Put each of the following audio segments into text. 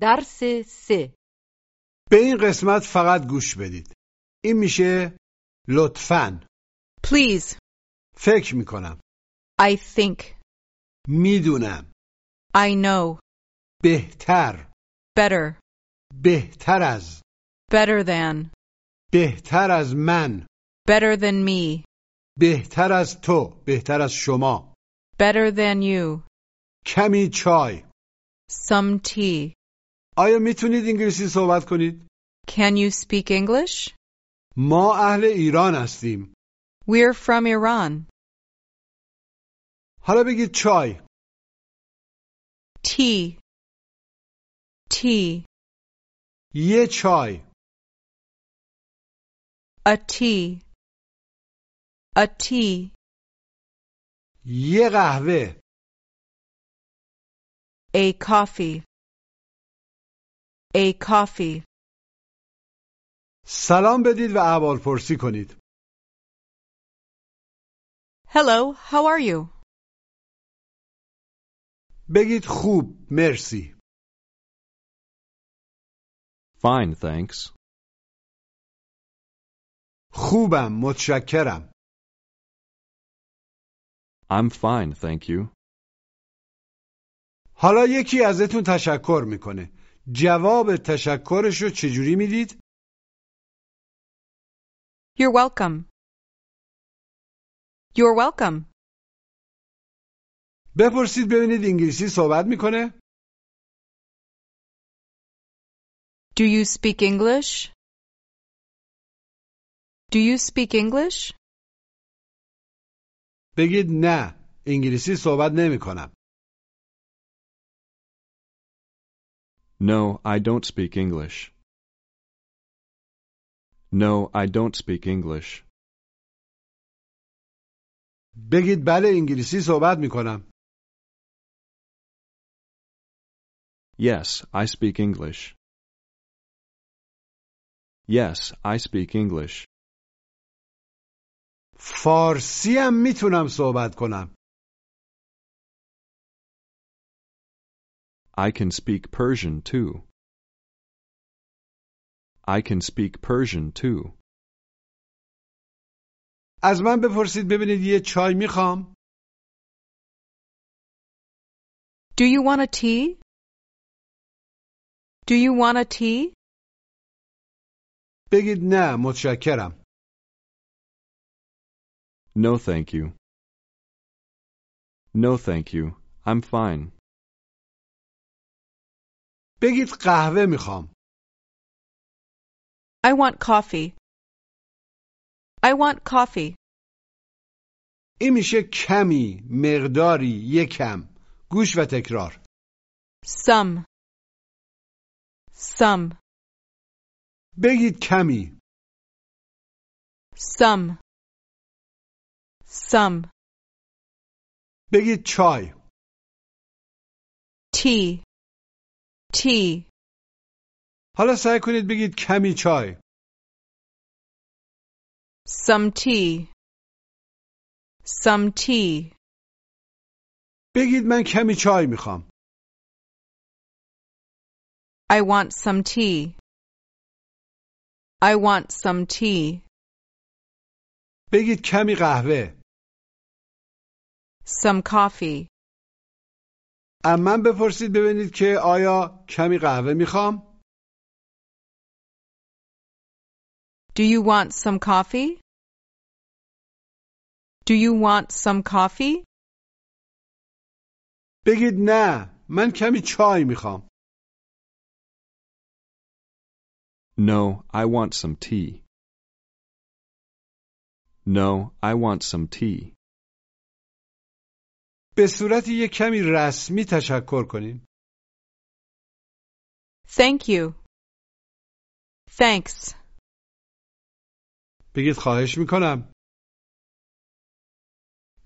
درس سه به این قسمت فقط گوش بدید این میشه لطفاً Please. فکر می‌کنم I think. می‌دونم I know. بهتر Better. بهتر از Better than. بهتر از من Better than me. بهتر از تو بهتر از شما Better than you. کمی چای Some tea. آیا می‌تونید انگلیسی صحبت کنید؟ Can you speak English? ما اهل ایران هستیم We're from Iran. حالا بگید چای Tea. Tea. یه چای A tea. A tea. یه قهوه A coffee. A coffee. سلام بدید و احوال پرسی کنید Hello, how are you? بگید خوب مرسی Fine, thanks. خوبم متشکرم I'm fine, thank you. حالا یکی ازتون تشکر می‌کنه جواب تشکرش رو چجوری می‌دید؟ You're welcome. You're welcome. بپرسید ببینید انگلیسی صحبت می‌کنه؟ Do you speak English? Do you speak English? بگید نه انگلیسی صحبت نمی‌کنم. No, I don't speak English. No, I don't speak English. بگید بله انگلیسی صحبت میکنم. Yes, I speak English. Yes, I speak English. فارسی هم میتونم صحبت کنم. I can speak Persian too. I can speak Persian too. از من بپرسید ببینید یه چای میخوام. Do you want a tea? Do you want a tea? بگید نه متشکرم. No, thank you. No, thank you. I'm fine. بگید قهوه می‌خوام. I want coffee. I want coffee. این میشه کمی، مقداری، یکم. گوش و تکرار. Some. Some. بگید کمی. Some. Some. بگید چای. Tea. Tea. حالا سعی کنید بگید کمی چای. Some tea. Some tea. بگید من کمی چای میخوام. I want some tea. I want some tea. بگید کمی قهوه. Some coffee. من بپرسید ببینید که آیا کمی قهوه میخوام؟ Do you want some coffee? Do you want some coffee? بگید نه من کمی چای میخوام. No, I want some tea. No, I want some tea. به صورت یک کمی رسمی تشکر کنین. Thank you. Thanks. بگید خواهش می‌کنم.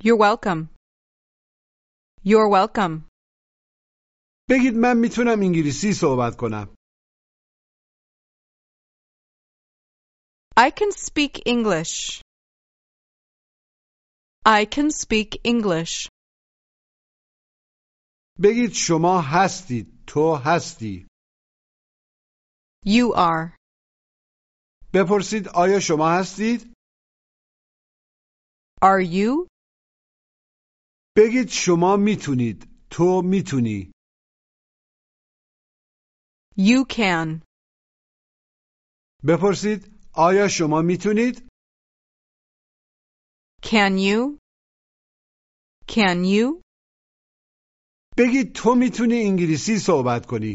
You're welcome. You're welcome. بگید من می‌تونم انگلیسی صحبت کنم. I can speak English. I can speak English. بگید شما هستید. تو هستی. You are. بپرسید آیا شما هستید؟ Are you? بگید شما می‌تونید. تو می‌تونی. You can. بپرسید آیا شما می‌تونید؟ Can you? Can you? بگید تو می‌تونی انگلیسی صحبت کنی.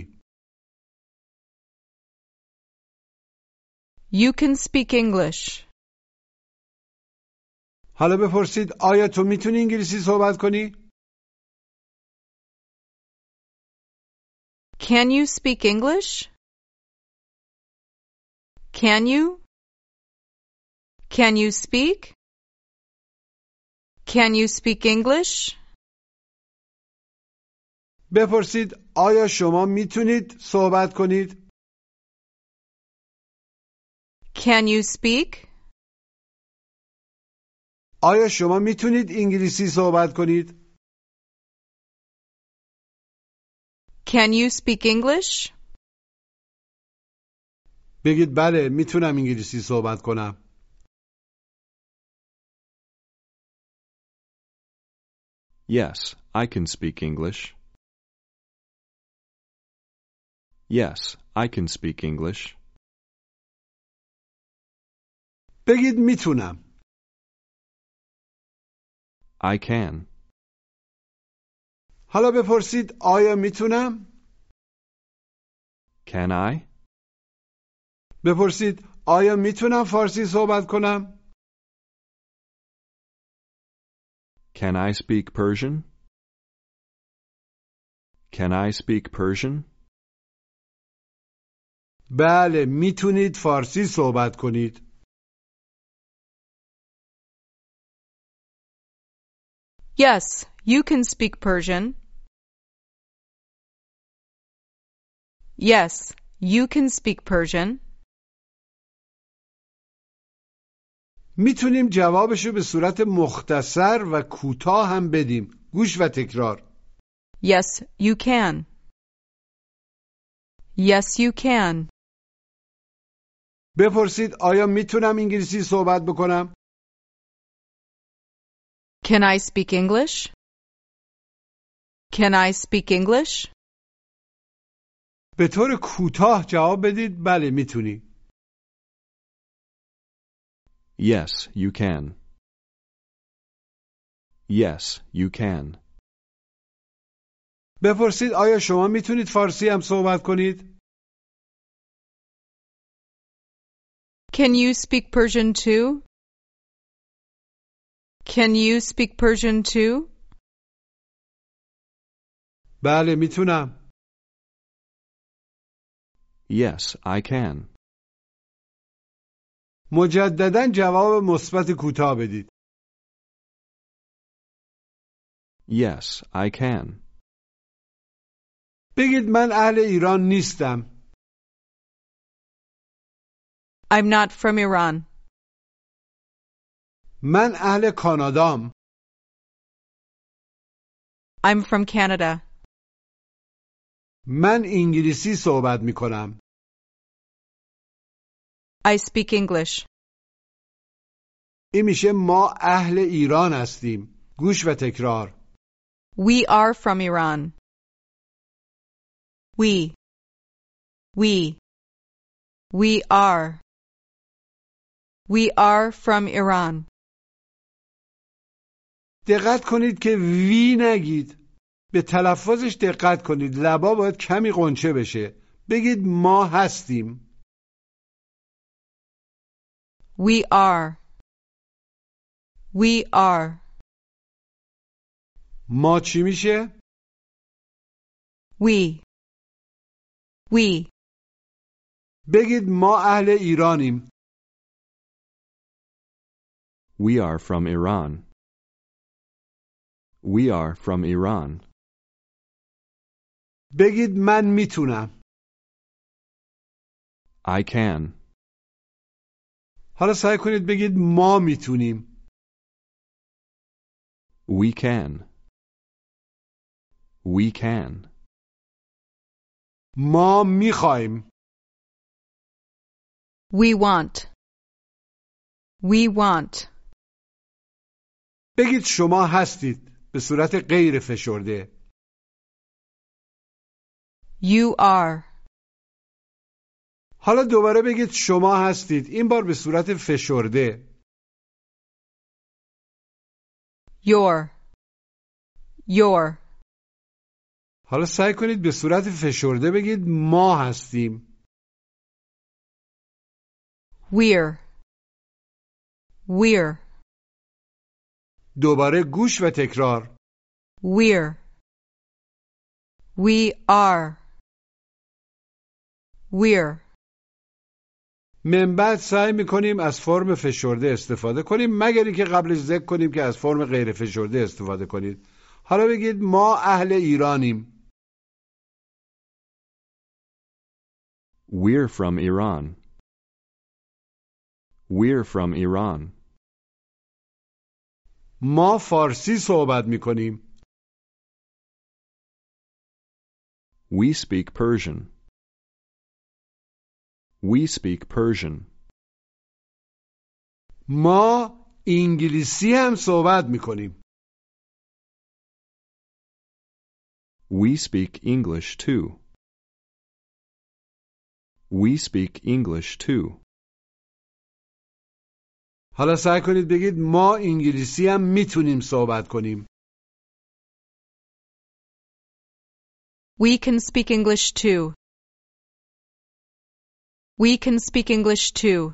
You can speak English. حالا بپرسید آیا تو می‌تونی انگلیسی صحبت کنی؟ Can you speak English? Can you? Can you speak? Can you speak English? بپرسید آیا شما می‌تونید صحبت کنید؟ Can you speak? آیا شما می‌تونید انگلیسی صحبت کنید؟ Can you speak English? بگید بله می‌تونم انگلیسی صحبت کنم. Yes, I can speak English. Yes, I can speak English. بگید میتونم. I can. حالا بپرسید آیا میتونم؟ Can I? بپرسید آیا میتونم فارسی صحبت کنم؟ Can I speak Persian? Can I speak Persian? بله می‌تونید فارسی صحبت کنید. Yes, you can speak Persian. Yes, you can speak Persian. می‌تونیم جوابشو به صورت مختصر و کوتاه هم بدیم. گوش و تکرار. Yes, you can. Yes, you can. بپرسید آیا می‌تونم انگلیسی صحبت بکنم؟ Can I speak English? Can I speak English? به طور کوتاه جواب بدید بله می‌تونی. Yes, you can. Yes, you can. بپرسید آیا شما می‌تونید فارسی هم صحبت کنید؟ Can you speak Persian too? Can you speak Persian too? بله میتونم. Yes, I can. مجددا جواب مثبت کوتاه بدید. Yes, I can. بگید من اهل ایران نیستم. I'm not from Iran. من اهل کانادام. I'm from Canada. من انگلیسی صحبت می کنم. I speak English. این میشه ما اهل ایران هستیم. گوش و تکرار. We are from Iran. We. We. We are. We are from Iran. دقت کنید که وی نگید. به تلفظش دقت کنید. لبا باید کمی قنچه بشه. بگید ما هستیم. We are. We are. ما چی میشه؟ We. We. بگید ما اهل ایرانیم. We are from Iran. We are from Iran. بگید من میتونم. I can. حالا سعی کنید بگید ما میتونیم. We can. We can. ما میخوایم. We want. We want. بگید شما هستید به صورت غیر فشرده You are. حالا دوباره بگید شما هستید این بار به صورت فشرده Your. Your. حالا سعی کنید به صورت فشرده بگید ما هستیم We're. We're. دوباره گوش و تکرار We're. We are. We're. من بعد سعی می‌کنیم از فرم فشرده استفاده کنیم مگر اینکه قبلش ذکر کنیم که از فرم غیر فشرده استفاده کنید حالا بگید ما اهل ایرانیم We're from Iran. We're from Iran. ما فارسی صحبت می‌کنیم We speak Persian. We speak Persian. ما انگلیسی هم صحبت می‌کنیم We speak English too. We speak English too. حالا سعی کنید بگید ما انگلیسی هم می‌تونیم صحبت کنیم We can speak English too. We can speak English too.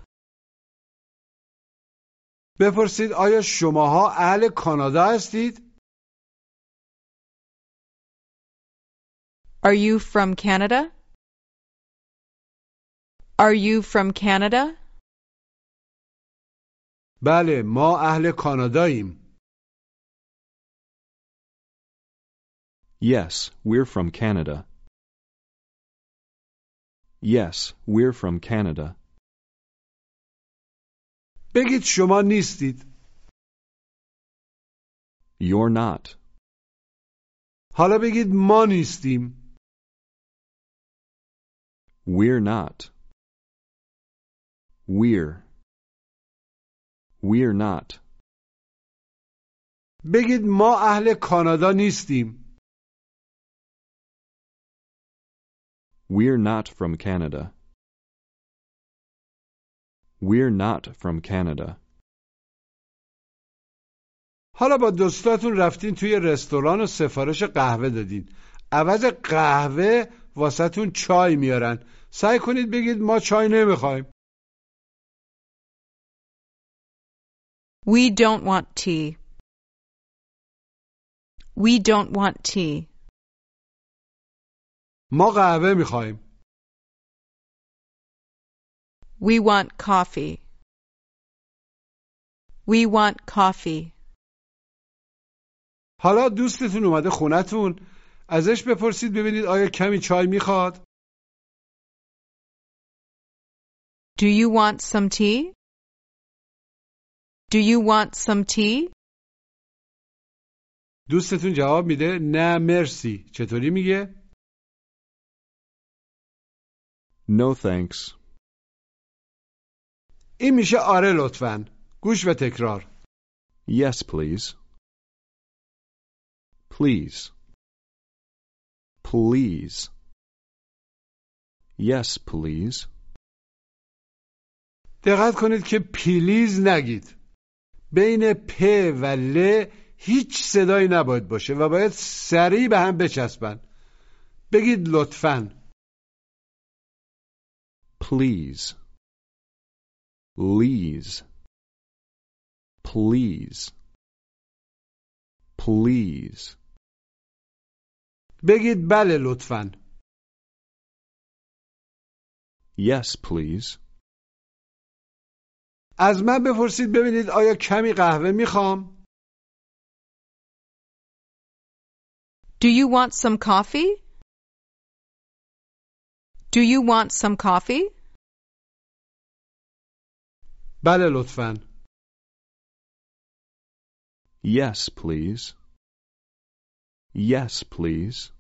بپرسید آیا شماها اهل کانادا هستید؟ Are you from Canada? Are you from Canada? بله ما اهل کاناداییم Yes, we're from Canada. Yes, we're from Canada. بگید شما نیستید You're not. حالا بگید ما نیستیم We're not. We're. We're not. بگید ما اهل کانادا نیستیم We're not from Canada. We're not from Canada. حالا با دوستاتون رفتین توی رستوران و سفارش قهوه دادین عوض قهوه واسهتون چای میارن سعی کنید بگید ما چای نمی‌خوایم We don't want tea. We don't want tea. ما قهوه میخوایم We want coffee. We want coffee. حالا دوستتون اومده خونتون ازش بپرسید ببینید آیا کمی چای میخواد Do you want some tea? Do you want some tea? دوستتون جواب میده نه مرسی چطوری میگه No thanks. این میشه آره لطفا گوش و تکرار Yes, please. Please. Please. Yes, please. دقت کنید که پلیز نگید بین پ و ل هیچ صدایی نباید باشه و باید سریع به هم بچسبن بگید لطفا Please. Please. Please. Please. بگید بله لطفا Yes, please. از من بپرسید ببینید آیا کمی قهوه میخوام Do you want some coffee? Do you want some coffee? بله لطفا Yes, please. Yes, please.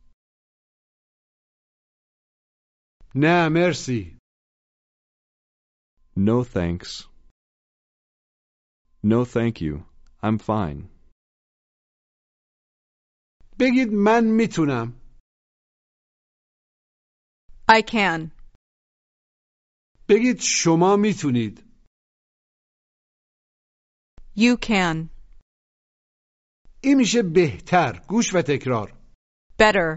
نه مرسی No thanks. No thank you. I'm fine. بگید من میتونم I can. بگید شما میتونید You can. این میشه بهتر گوش و تکرار Better.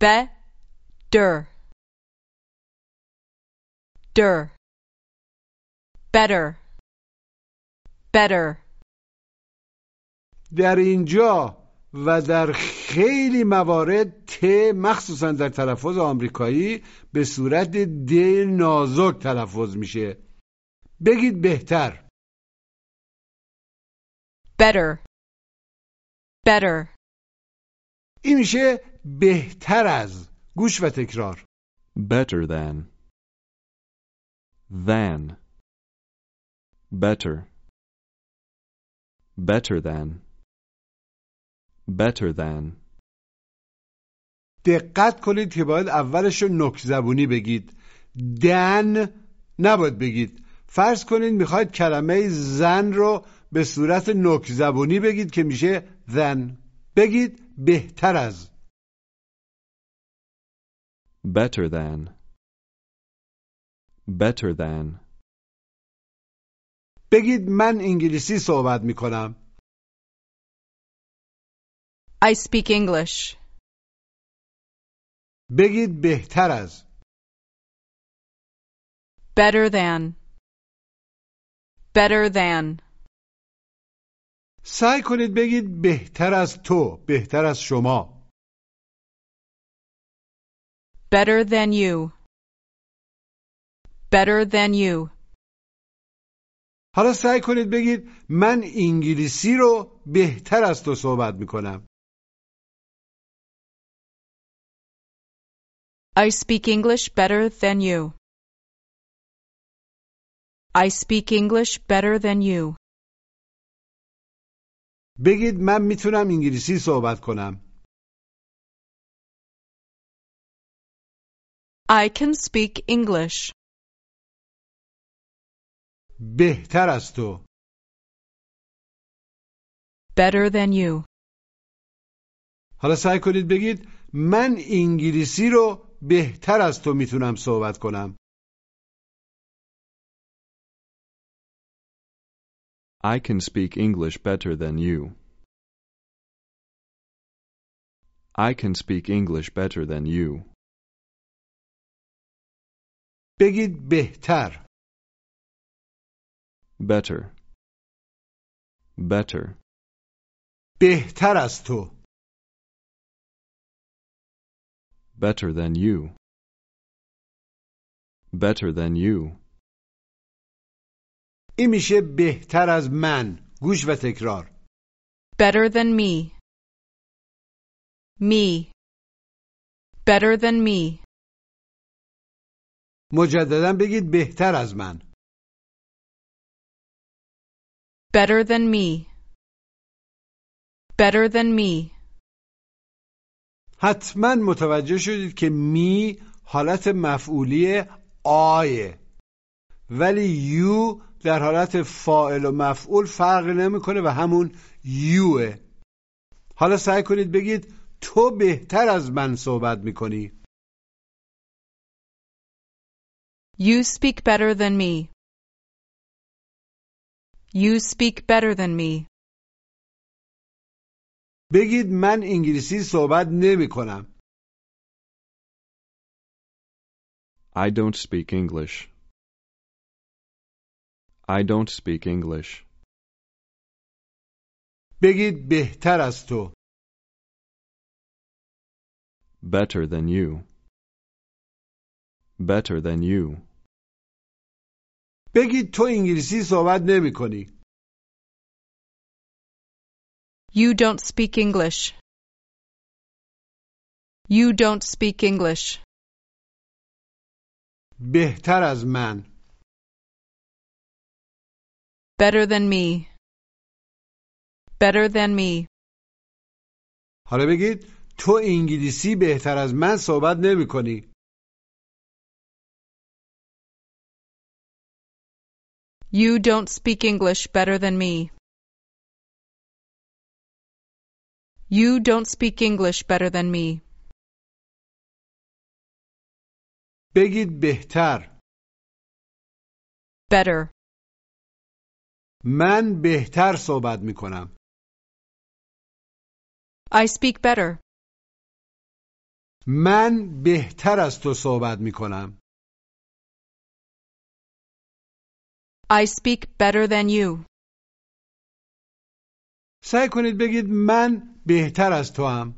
Better. Der. Better. Better. در اینجا و در خیلی موارد ت مخصوصا در تلفظ آمریکایی به صورت د نازک تلفظ میشه بگید بهتر Better. Better. این میشه بهتر از گوش و تکرار Better than. Than. Better. Better than. Better than. دقت کنید که باید اولش رو نک زبونی بگید دن نباید بگید فرض کنید می‌خواید کلمه زن رو به صورت نک زبونی بگید که میشه زن بگید بهتر از Better than. Better than. بگید من انگلیسی صحبت می‌کنم I speak English. بگید بهتر از Better than. Better than. سعی کنید بگید بهتر از تو بهتر از شما Better than you. Better than you. حالا سعی کنید بگید من انگلیسی رو بهتر از تو صحبت می‌کنم I speak English better than you. I speak English better than you. بگید من می‌تونم انگلیسی صحبت کنم I can speak English بهتر از تو better than you. حالا سعی کنید بگید من انگلیسی رو بهتر از تو می‌تونم صحبت کنم I can speak English better than you. I can speak English better than you. بگید بهتر Better. Better. بهتر از تو Better than you. Better than you. این میشه بهتر از من گوش و تکرار Better than me. Me. Better than me. مجددا بگید بهتر از من Better than me. Better than me. حتما متوجه شدید که می حالت مفعولی آیه ولی یو در حالت فاعل و مفعول فرق نمی‌کنه و همون یوه حالا سعی کنید بگید تو بهتر از من صحبت می‌کنی You speak better than me. You speak better than me. بگید من انگلیسی صحبت نمی کنم I don't speak English. I don't speak English. بگید بهتر از تو Better than you. Better than you. بگید تو انگلیسی صحبت نمی کنی You don't speak English. You don't speak English. بهتر از من Better than me. Better than me. حالا بگید تو انگلیسی بهتر از من صحبت نمی کنی You don't speak English better than me. You don't speak English better than me. بگید بهتر Better. من بهتر صحبت می کنم I speak better. من بهتر از تو صحبت می کنم I speak better than you. سعی کنید بگید من بهتر از تو هم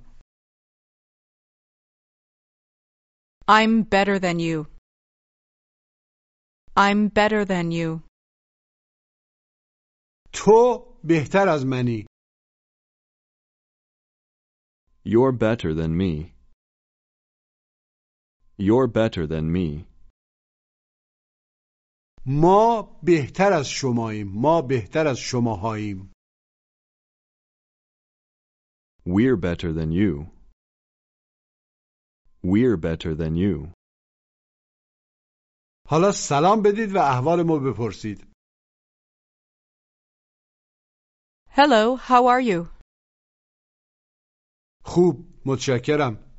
I'm better than you. I'm better than you. تو بهتر از منی You're better than me. You're better than me. ما بهتر از شماییم ما بهتر از شماهاییم We're better than you. We're better than you. حالا سلام بدید و احوال ما بپرسید Hello, how are you? خوب متشکرم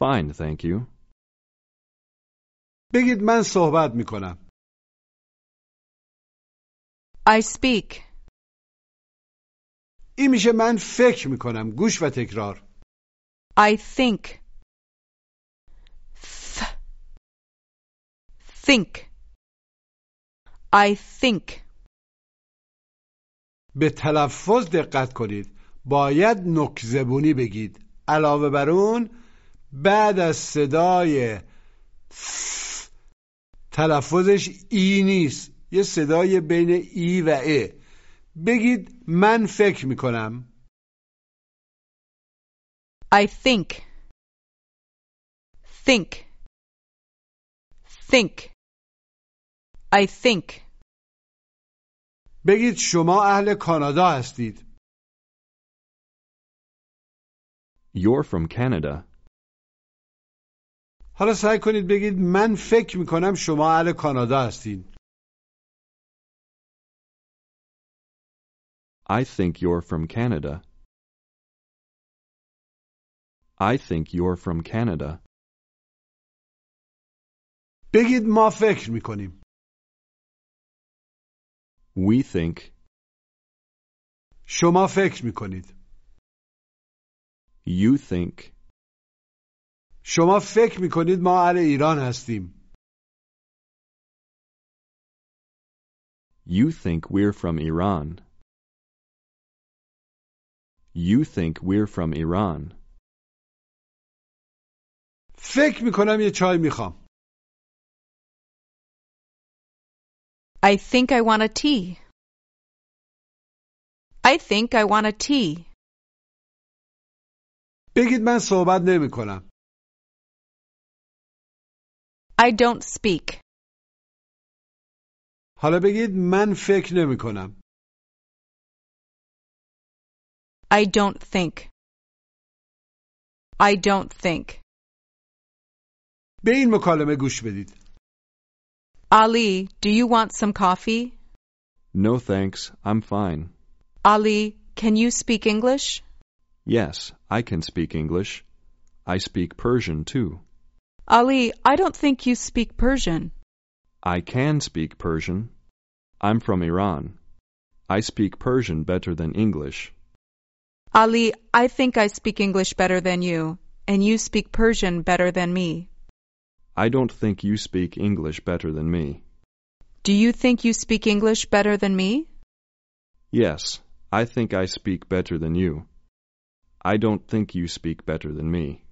Fine, thank you. بگید من صحبت می کنم I speak. این میشه من فکر می کنم گوش و تکرار I think. Th. Think. I think. به تلفظ دقت کنید باید نک زبونی بگید علاوه بر اون بعد از صدای تلفظش ای نیست یه صدای بین ای و ا بگید من فکر می کنم I think. Think. Think. I think. بگید شما اهل کانادا هستید You're from Canada. حالا سعی کنید بگید من فکر می کنم شما اهل کانادا هستید I think you're from Canada. I think you're from Canada. بگید ما فکر می کنیم We think. شما فکر می کنید You think. شما فکر می کنید ما اهل ایران هستیم You think we're from Iran. You think we're from Iran. فکر می کنم یه چای می خوام I think I want a tea. I think I want a tea. بگید من صحبت نمی کنم I don't speak. حالا بگید من فکر نمی کنم I don't think. I don't think. به این مکالمه گوش بدید Ali, do you want some coffee? No thanks, I'm fine. Ali, can you speak English? Yes, I can speak English. I speak Persian too. Ali, I don't think you speak Persian. I can speak Persian. I'm from Iran. I speak Persian better than English. Ali, I think I speak English better than you, and you speak Persian better than me. I don't think you speak English better than me. Do you think you speak English better than me? Yes, I think I speak better than you. I don't think you speak better than me.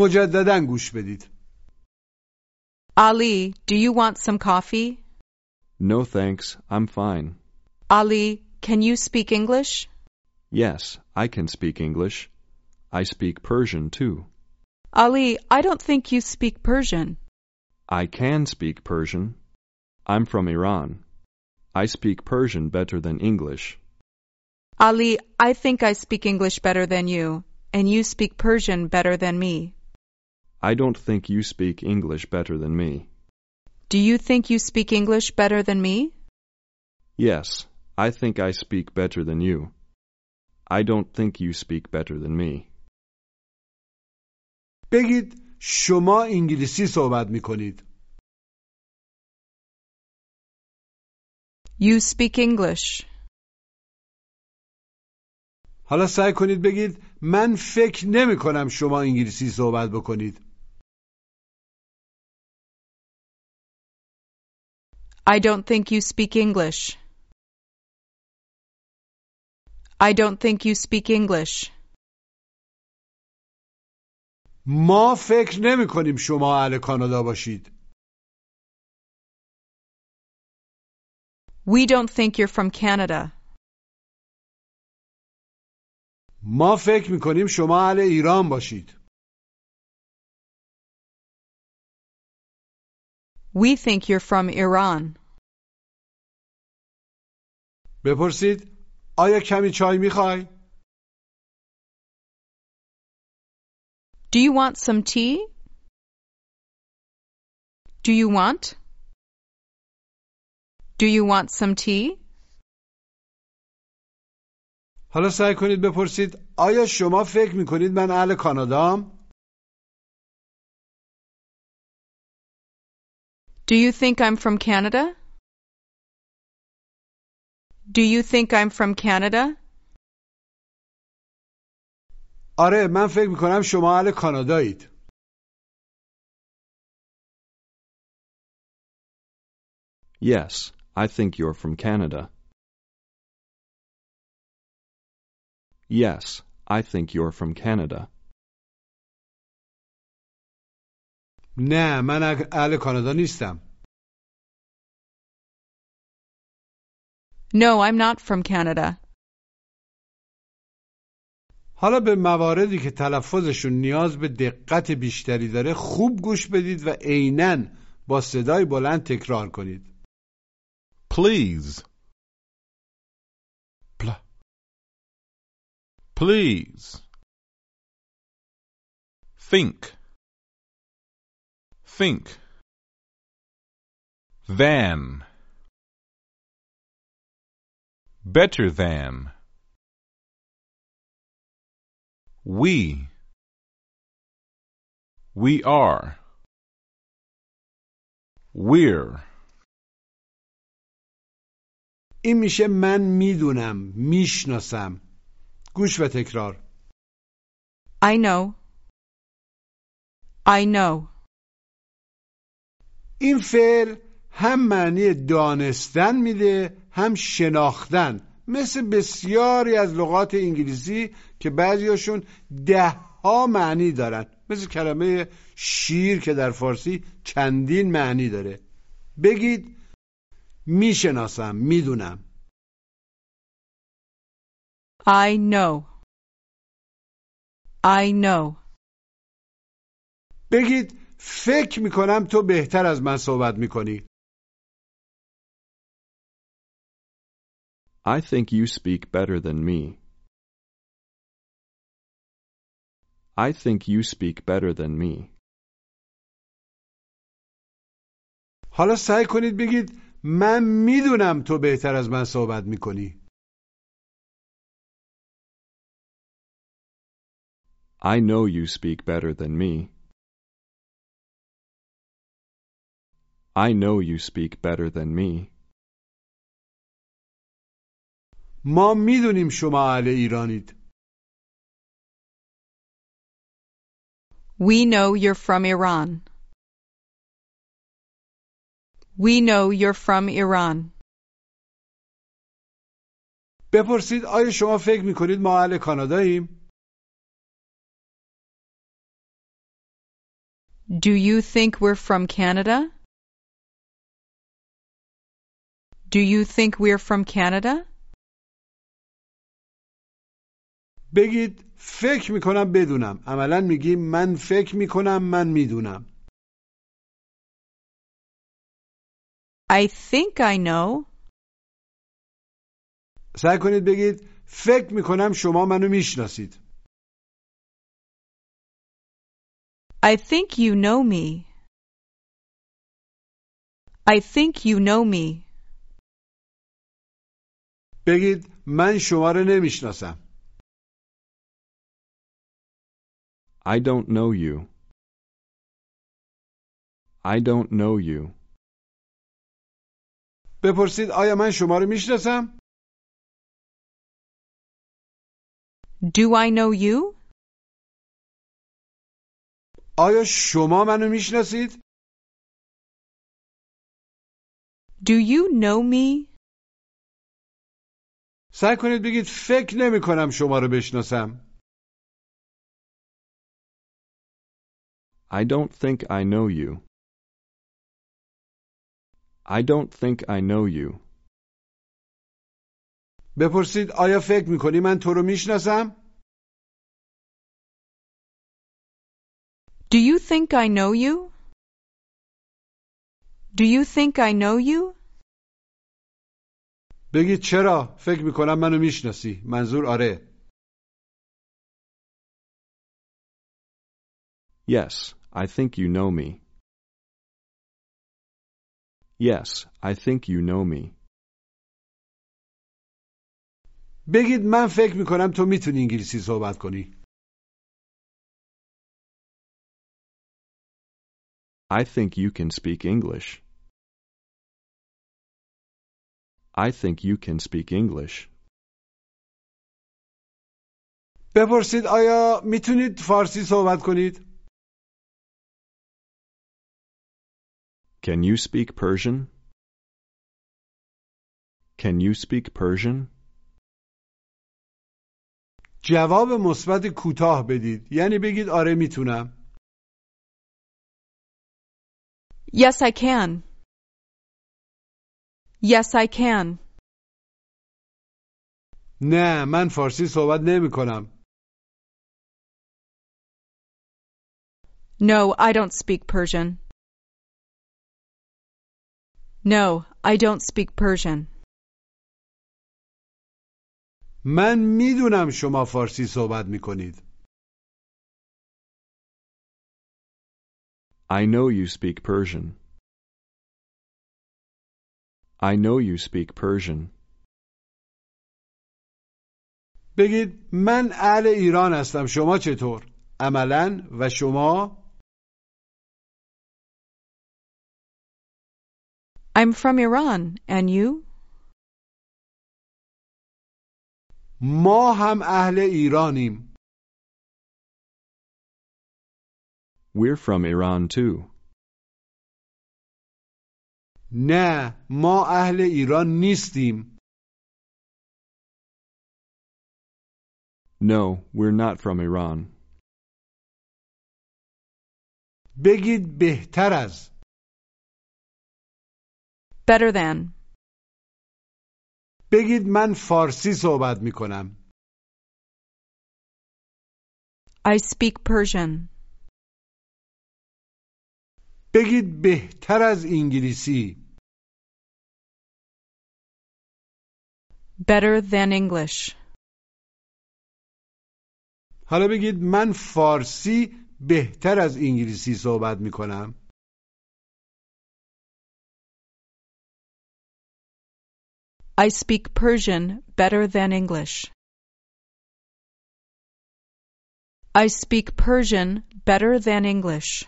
مجددا گوش بدید Ali, do you want some coffee? No thanks, I'm fine. Ali, can you speak English? Yes, I can speak English. I speak Persian too. Ali, I don't think you speak Persian. I can speak Persian. I'm from Iran. I speak Persian better than English. Ali, I think I speak English better than you, and you speak Persian better than me. I don't think you speak English better than me. Do you think you speak English better than me? Yes, I think I speak better than you. I don't think you speak better than me. بگید شما انگلیسی صحبت می کنید. You speak English. حالا سعی کنید بگید من فکر نمی کنم شما انگلیسی صحبت بکنید. I don't think you speak English. I don't think you speak English. ما فکر نمی کنیم شما اهل کانادا باشید. We don't think you're from Canada. ما فکر می کنیم شما اهل ایران باشید. We think you're from Iran. بپرسید آیا کمی چای می خوای؟ Do you want some tea? Do you want? Do you want some tea? حالا سعی کنید بپرسید آیا شما فکر می کنید من اهل کانادام؟ Do you think I'm from Canada? Do you think I'm from Canada? آره من فکر می کنم شما اهل کانادایید. Yes, I think you're from Canada. Yes, I think you're from Canada. نه من اهل کانادا نیستم. No, I'm not from Canada. حالا به مواردی که تلفظشون نیاز به دقت بیشتری داره خوب گوش بدید و عینا با صدای بلند تکرار کنید. Please. Pl- Please. Think. Think. Than. Better than. We. We are. We're. این میشه من میدونم میشناسم گوش و تکرار I know. I know. این فعل هم معنی دانستن میده هم شناختن مثل بسیاری از لغات انگلیسی که بعضیاشون ده ها معنی دارن مثل کلمه شیر که در فارسی چندین معنی داره بگید می‌شناسم می‌دونم I know. I know. بگید فکر می‌کنم تو بهتر از من صحبت می‌کنی I think you speak better than me. I think you speak better than me. حالا سعی کنید بگید من می‌دونم تو بهتر از من صحبت می‌کنی I know you speak better than me. I know you speak better than me. ما میدونیم شما اهل ایرانید We know you're from Iran. We know you're from Iran. بپرسید آیا شما فکر میکنید ما اهل کاناداییم Do you think we're from Canada? Do you think we're from Canada? بگید فکر میکنم بدونم عملا میگیم من فکر میکنم من میدونم I think I know. سعی کنید بگید فکر میکنم شما منو میشناسید I think you know me. I think you know me. بگید من شما رو نمی‌شناسم I don't know you. I don't know you. بپرسید آیا من شما رو می‌شناسم Do I know you? آیا شما منو می‌شناسید Do you know me? سعی کنید بگید فکر نمی کنم شما رو بشناسم I don't think I know you. I don't think I know you. بپرسید آیا فکر می‌کنی من تو رو می‌شناسم Do you think I know you? Do you think I know you? بگید چرا فکر می‌کنم منو می‌شناسی منظور آره Yes, I think you know me. Yes, I think you know me. بگید من فکر می‌کنم تو می‌تونی انگلیسی صحبت کنی I think you can speak English. I think you can speak English. بپرسید آیا میتونید فارسی صحبت کنید Can you speak Persian? Can you speak Persian? جواب مثبت کوتاه بدید یعنی بگید آره میتونم Yes, I can. Yes, I can. نه من فارسی صحبت نمی کنم No, I don't speak Persian. No, I don't speak Persian. من میدونم شما فارسی صحبت می کنید I know you speak Persian. I know you speak Persian. بگید من اهل ایران هستم شما چطور عملا و شما I'm from Iran, and you? ما هم اهل ایرانیم We're from Iran too. نه ما اهل ایران نیستیم No, we're not from Iran. بگید بهتر از Better than. بگید من فارسی صحبت می کنم I speak Persian. بگید بهتر از انگلیسی Better than English. حالا بگید من فارسی بهتر از انگلیسی صحبت می کنم I speak Persian better than English. I speak Persian better than English.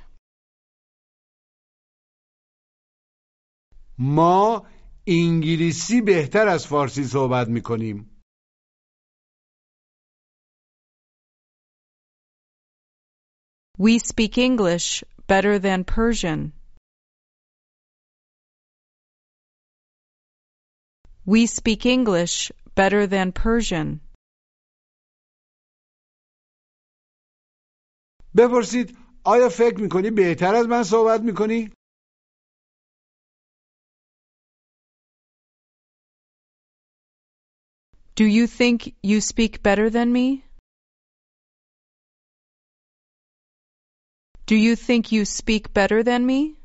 ما انگلیسی بهتر از فارسی صحبت می کنیم. We speak English better than Persian. We speak English better than Persian. بپرسید آیا فکر می‌کنی بهتر از من صحبت می‌کنی؟ Do you think you speak better than me? Do you think you speak better than me?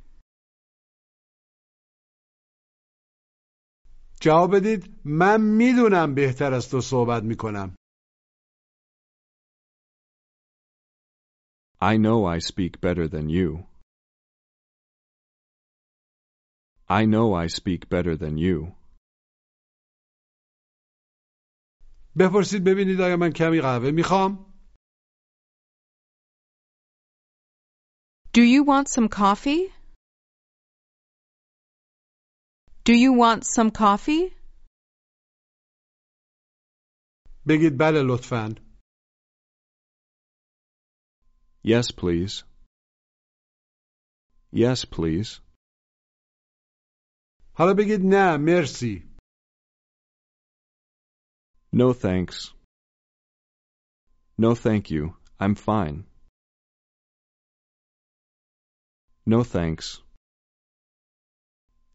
جواب بدید من میدونم بهتر از تو صحبت می کنم I know I speak better than you. I know I speak better than you. بپرسید ببینید آیا من کمی قهوه می‌خوام Do you want some coffee? Do you want some coffee? بگید بله لطفا Yes, please. Yes, please. حالا بگید نه مرسی No thanks. No thank you. I'm fine. No thanks.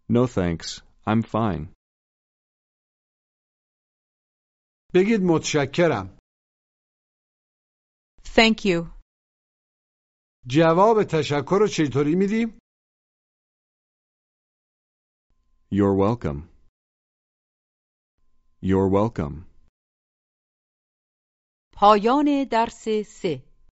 No thanks. I'm fine. بگید متشکرم Thank you. جواب تشکر رو چطوری میدیم You're welcome. You're welcome. پایان درس سه.